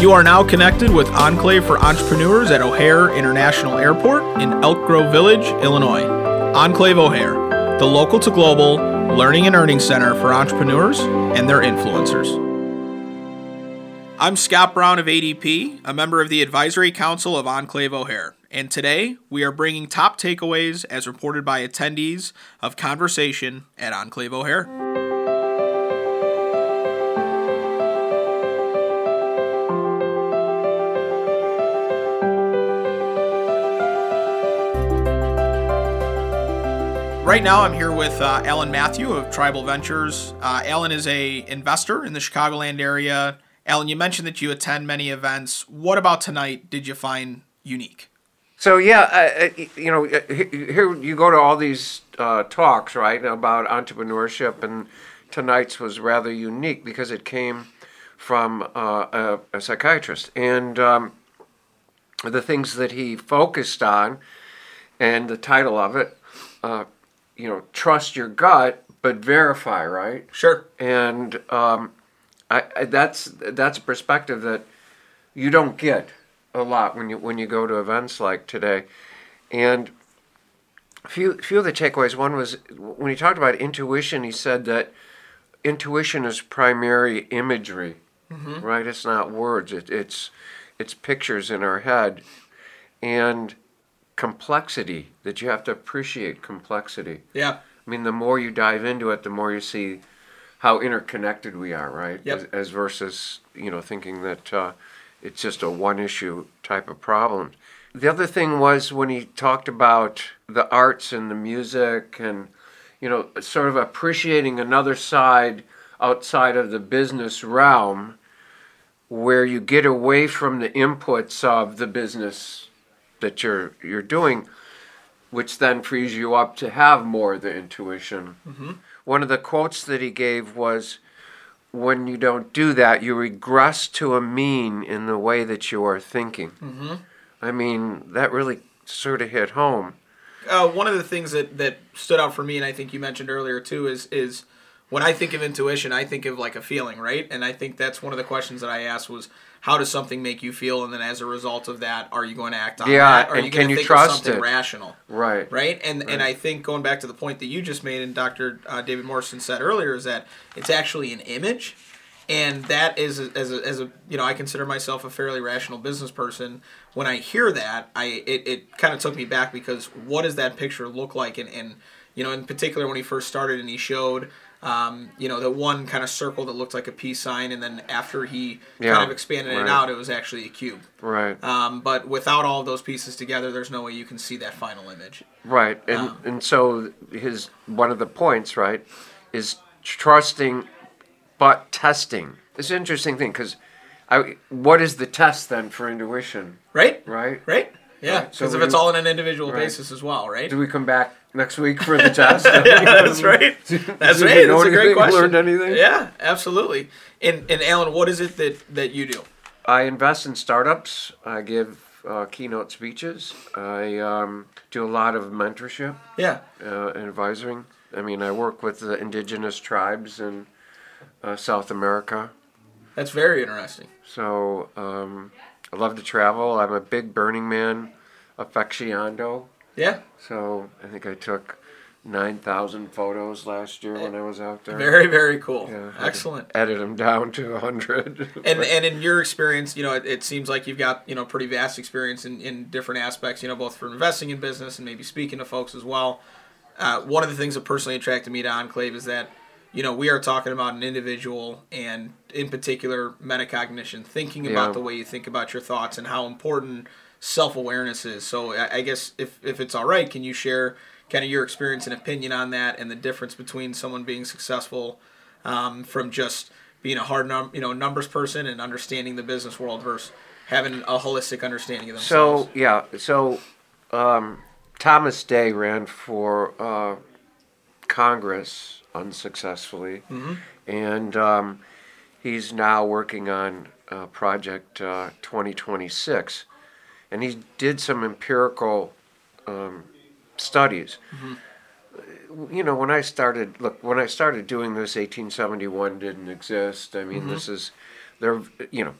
You are now connected with Enclave for Entrepreneurs at O'Hare International Airport in Elk Grove Village, Illinois. Enclave O'Hare, the local to global learning and earning center for entrepreneurs and their influencers. I'm Scott Brown of ADP, a member of the Advisory Council of Enclave O'Hare, and today we are bringing top takeaways as reported by attendees of Conversation at Enclave O'Hare. Right now, I'm here with uh, Alan Matthew of Tribal Ventures. Uh, Alan is a investor in the Chicagoland area. Alan, you mentioned that you attend many events. What about tonight did you find unique? So yeah, uh, you know, here you go to all these uh, talks, right, about entrepreneurship, and tonight's was rather unique because it came from uh, a, a, psychiatrist, and um, the things that he focused on, and the title of it uh, you know, trust your gut, but verify, right? Sure. And um, I, I, that's that's a perspective that you don't get a lot when you when you go to events like today. And a few few of the takeaways. One was when he talked about intuition. He said that intuition is primary imagery, mm-hmm. right? It's not words. It, it's it's pictures in our head, and complexity that you have to appreciate complexity. Yeah. I mean, the more you dive into it, the more you see how interconnected we are, right? Yep. As, as versus you know thinking that uh, it's just a one issue type of problem. The other thing was when he talked about the arts and the music and you know sort of appreciating another side outside of the business realm where you get away from the inputs of the business that you're you're doing, which then frees you up to have more of the intuition. Mm-hmm. One of the quotes that he gave was, "When you don't do that, you regress to a mean in the way that you are thinking." Mm-hmm. I mean, that really sort of hit home. Uh, one of the things that, that stood out for me, and I think you mentioned earlier too, is is when I think of intuition, I think of like a feeling, right? And I think that's one of the questions that I asked was, how does something make you feel, and then as a result of that, are you going to act on yeah, that? Are and you can going to you think trust of something it? rational? Right. Right. And Right. and I think going back to the point that you just made, and Dr. Uh, David Morrison said earlier, is that it's actually an image. And that is as a, as a you know I consider myself a fairly rational business person. When I hear that, I it, it kind of took me back because what does that picture look like? And, and you know in particular when he first started and he showed um, you know, the one kind of circle that looked like a peace sign, and then after he Yeah, kind of expanded right. it out, it was actually a cube. Right. Um, but without all of those pieces together, there's no way you can see that final image. Right, and Um, and so his one of the points, right, is trusting, but testing. It's an interesting thing because, I what is the test then for intuition, Right? right? Right? Yeah. Right, so Because if it's all on an individual right. basis as well, right? Do we come back next week for the test? yeah, that's right. That's right. know That's a great question. Learned anything? Yeah, absolutely. And and Alan, what is it that that you do? I invest in startups. I give uh, keynote speeches. I um, do a lot of mentorship Yeah. uh, and advising. I mean, I work with the indigenous tribes in uh, South America. That's very interesting. So um, I love to travel. I'm a big Burning Man aficionado. Yeah. So I think I took 9,000 photos last year when I was out there. Very very cool. Yeah, I had to Excellent. Edit them down to 100. and and in your experience, you know, it, it seems like you've got you know pretty vast experience in, in different aspects. You know, both for investing in business and maybe speaking to folks as well. Uh, one of the things that personally attracted me to Enclave is that you know we are talking about an individual and in particular metacognition, thinking about the way you think about your thoughts and how important self awareness is. So I, I guess if if it's all right, can you share kind of your experience and opinion on that and the difference between someone being successful um, from just being a hard num- you know numbers person and understanding the business world versus having a holistic understanding of themselves. So, yeah. So um, Thomas Day ran for uh, Congress unsuccessfully. And um, he's now working on uh, Project uh, 2026. And he did some empirical um, studies. You know, when I started, look, when I started doing this, 1871 didn't exist. I mean, this is, there, you know,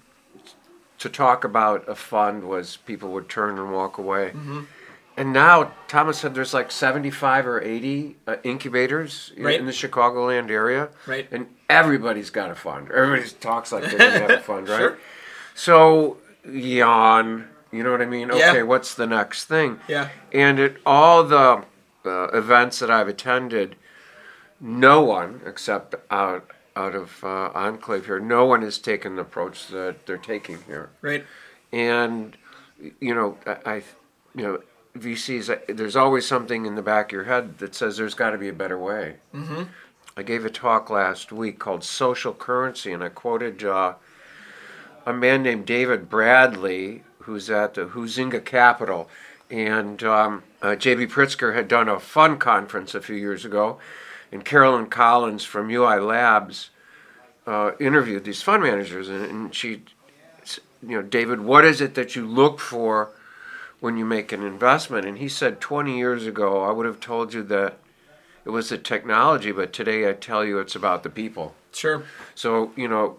to talk about a fund was people would turn and walk away. And now Thomas said there's like 75 or 80 uh, incubators in- Right. in the Chicagoland area. Right. And everybody's got a fund. Everybody talks like they have a fund, right? Sure. So yawn. You know what I mean? Yeah. Okay, what's the next thing? Yeah. And at all the uh, events that I've attended, no one except out out of uh, Enclave here, no one has taken the approach that they're taking here. Right. And you know, I, I you know, VCs. uh, There's always something in the back of your head that says there's got to be a better way. Mm-hmm. I gave a talk last week called "Social Currency," and I quoted uh, a man named David Bradley, who's at the Huizenga Capital, and um, uh, J.B. Pritzker had done a fund conference a few years ago, and Carolyn Collins from UI Labs uh, interviewed these fund managers, and, and she, you know, David, what is it that you look for when you make an investment? And he said, 20 years ago, I would have told you that it was the technology, but today I tell you it's about the people. Sure. So, you know,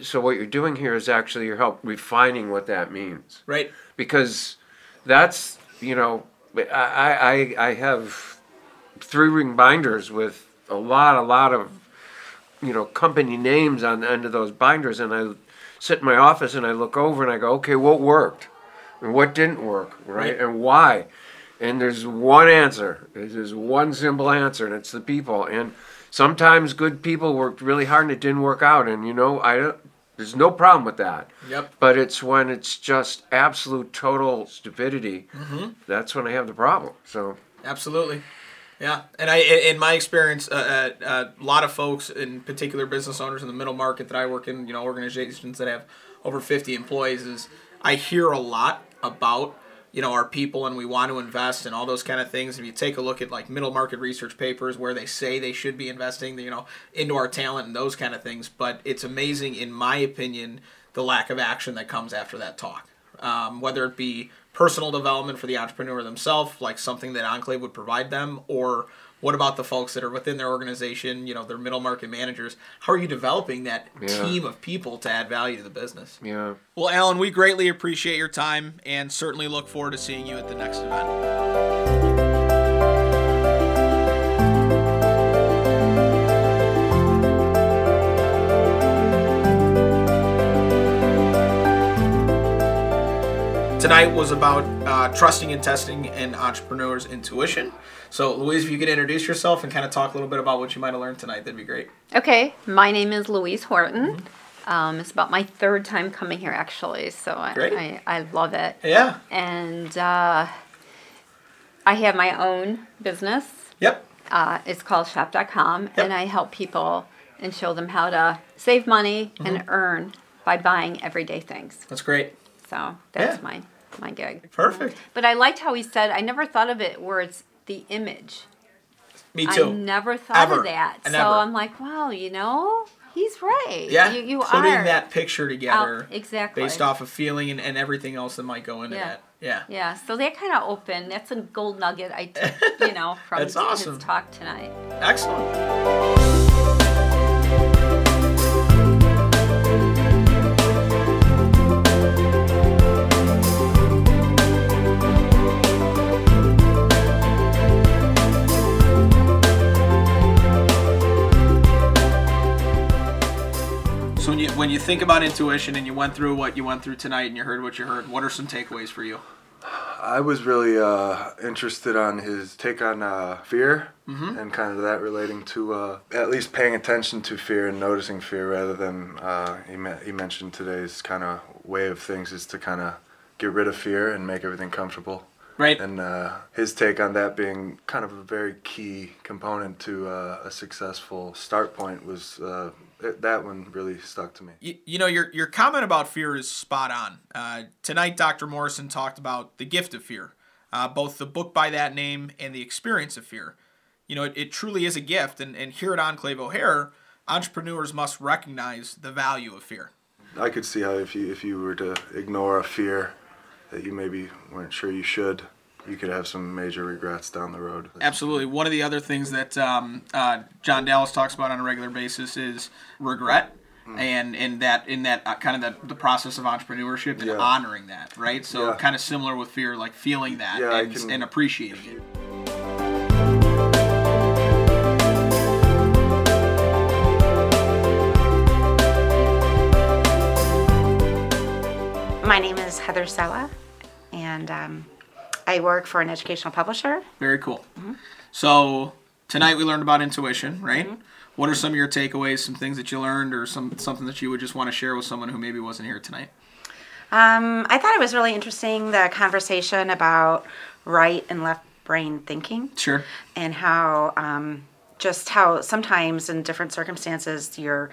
so what you're doing here is actually you're help refining what that means. Right. because that's you know I I I have three ring binders with a lot a lot of you know company names on the end of those binders and I sit in my office and I look over and I go okay what worked? And what didn't work? Right, Right. and why and there's one answer there's one simple answer and it's the people and sometimes good people worked really hard and it didn't work out and you know I don't there's no problem with that Yep. but it's when it's just absolute total stupidity Mm-hmm. that's when I have the problem. So Absolutely. Yeah, and I, in my experience, uh, uh, uh, a lot of folks, in particular business owners in the middle market that I work in, you know, organizations that have over 50 employees, is I hear a lot about, you know, our people and we want to invest and all those kind of things. If you take a look at like middle market research papers where they say they should be investing, you know, into our talent and those kind of things, but it's amazing, in my opinion, the lack of action that comes after that talk. Um, whether it be personal development for the entrepreneur themselves, like something that Enclave would provide them, or what about the folks that are within their organization, you know, their middle market managers? How are you developing that Yeah. team of people to add value to the business? yeah, Well, Alan, we greatly appreciate your time and certainly look forward to seeing you at the next event. Tonight was about uh, trusting and testing an entrepreneur's intuition. So, Louise, if you could introduce yourself and kind of talk a little bit about what you might have learned tonight, that'd be great. Okay, my name is Louise Horton. Mm-hmm. Um, it's about my third time coming here, actually, so I, Great. I, I love it. Yeah. And uh, I have my own business. Yep. Uh, it's called shop.com, Yep. and I help people and show them how to save money Mm-hmm. and earn by buying everyday things. That's great. So that's Yeah. my, my gig. Perfect. But I liked how he said, I never thought of it where it's the image. Me too. I never thought Ever. of that. I So. I'm like, wow, you know, he's right. Yeah, you, you putting are. that picture together Out- exactly. based off of feeling and, and everything else that might go into Yeah. that. Yeah. Yeah, so that kind of open. That's a gold nugget I took, you know, from That's his talk tonight. Excellent. When you when you think about intuition and you went through what you went through tonight and you heard what you heard, what are some takeaways for you? I was really uh, interested on his take on uh, fear and kind of that relating to uh, at least paying attention to fear and noticing fear rather than uh, he, me- he mentioned today's kind of way of things is to kind of get rid of fear and make everything comfortable. Right. And uh, his take on that being kind of a very key component to uh, a successful start point was uh, that one really stuck to me. You, you know, your your comment about fear is spot on. Uh, tonight, Dr. Morrison talked about the gift of fear, uh, both the book by that name and the experience of fear. You know, it, it truly is a gift, and, and here at Enclave O'Hare, entrepreneurs must recognize the value of fear. I could see how if you if you were to ignore a fear that you maybe weren't sure you should, you could have some major regrets down the road. Absolutely. One of the other things that um, uh, John Dallas talks about on a regular basis is regret. and in that in that uh, kind of that the process of entrepreneurship and Yeah. honoring that, right? So Yeah. kind of similar with fear, like feeling that Yeah, and, can- and appreciating it. My name is Heather Sella, and um, I work for an educational publisher. Very cool. So tonight we learned about intuition, right? What are some of your takeaways? Some things that you learned, or some something that you would just want to share with someone who maybe wasn't here tonight? Um, I thought it was really interesting the conversation about right and left brain thinking Sure. and how um, just how sometimes in different circumstances your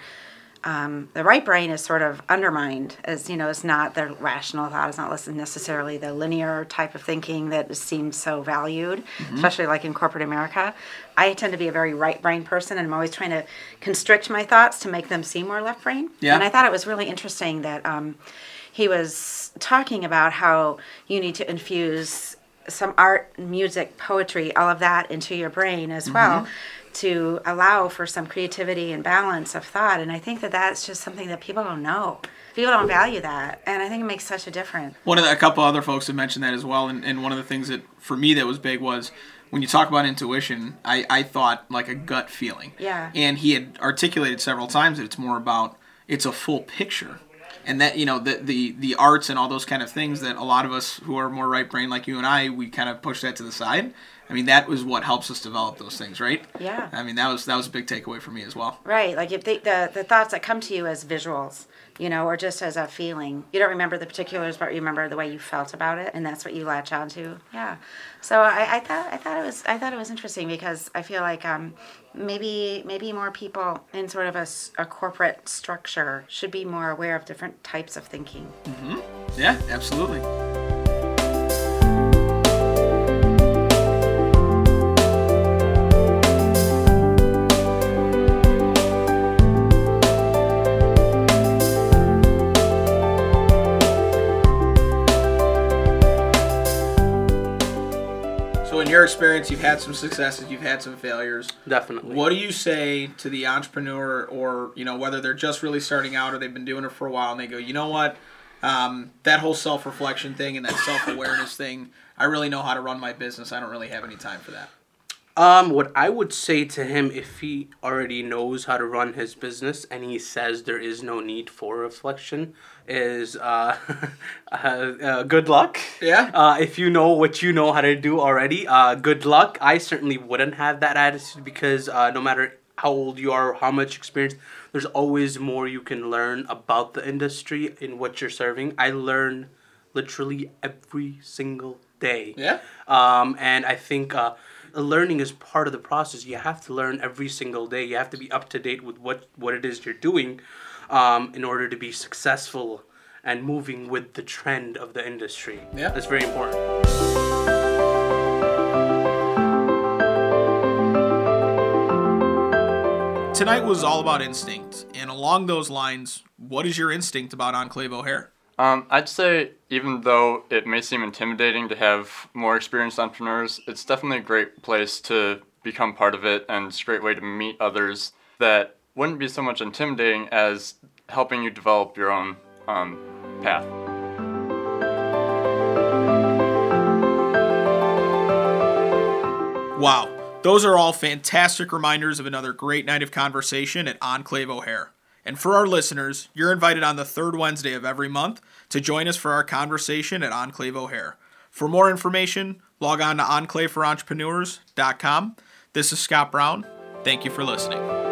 um, the right brain is sort of undermined as you know it's not the rational thought it's not necessarily the linear type of thinking that seems so valued especially like in corporate america. I tend to be a very right brain person and i'm always trying to constrict my thoughts to make them seem more left brain. Yeah. and i thought it was really interesting that um, he was talking about how you need to infuse some art, music, poetry, all of that into your brain as well to allow for some creativity and balance of thought. And I think that that's just something that people don't know. People don't value that. And I think it makes such a difference. One of the, a couple other folks have mentioned that as well, and, and one of the things that for me that was big was when you talk about intuition, I, I thought like a gut feeling. Yeah. And he had articulated several times that it's more about it's a full picture. And that you know the, the the arts and all those kind of things that a lot of us who are more right brain like you and I we kind of push that to the side. I mean that was what helps us develop those things, right? Yeah. I mean that was that was a big takeaway for me as well. Right. Like if they, the, the thoughts that come to you as visuals, you know, or just as a feeling. You don't remember the particulars, but you remember the way you felt about it, and that's what you latch onto. Yeah. So I, I thought I thought it was I thought it was interesting because I feel like um, maybe maybe more people in sort of a, a corporate structure should be more aware of different types of thinking. Mm-hmm. Yeah, absolutely. Experience, you've had some successes, you've had some failures. Definitely. What do you say to the entrepreneur, or you know, whether they're just really starting out or they've been doing it for a while, and they go, you know what, um, that whole self-reflection thing and that self-awareness thing, I really know how to run my business. I don't really have any time for that. Um, what I would say to him if he already knows how to run his business and he says there is no need for reflection is uh, uh, uh, good luck. Yeah. Uh, if you know what you know how to do already, uh, good luck. I certainly wouldn't have that attitude because uh, no matter how old you are, how much experience, there's always more you can learn about the industry in what you're serving. I learn literally every single day. Yeah. Um, and I think uh, learning is part of the process. You have to learn every single day. You have to be up to date with what, what it is you're doing um, in order to be successful and moving with the trend of the industry. Yeah. That's very important. Tonight was all about instinct, and along those lines, what is your instinct about Enclave O'Hare? Um, I'd say even though it may seem intimidating to have more experienced entrepreneurs, it's definitely a great place to become part of it, and it's a great way to meet others that wouldn't be so much intimidating as helping you develop your own um, path. Wow, those are all fantastic reminders of another great night of conversation at Enclave O'Hare. And for our listeners, you're invited on the third Wednesday of every month to join us for our conversation at Enclave O'Hare. For more information, log on to enclaveforentrepreneurs.com. This is Scott Brown. Thank you for listening.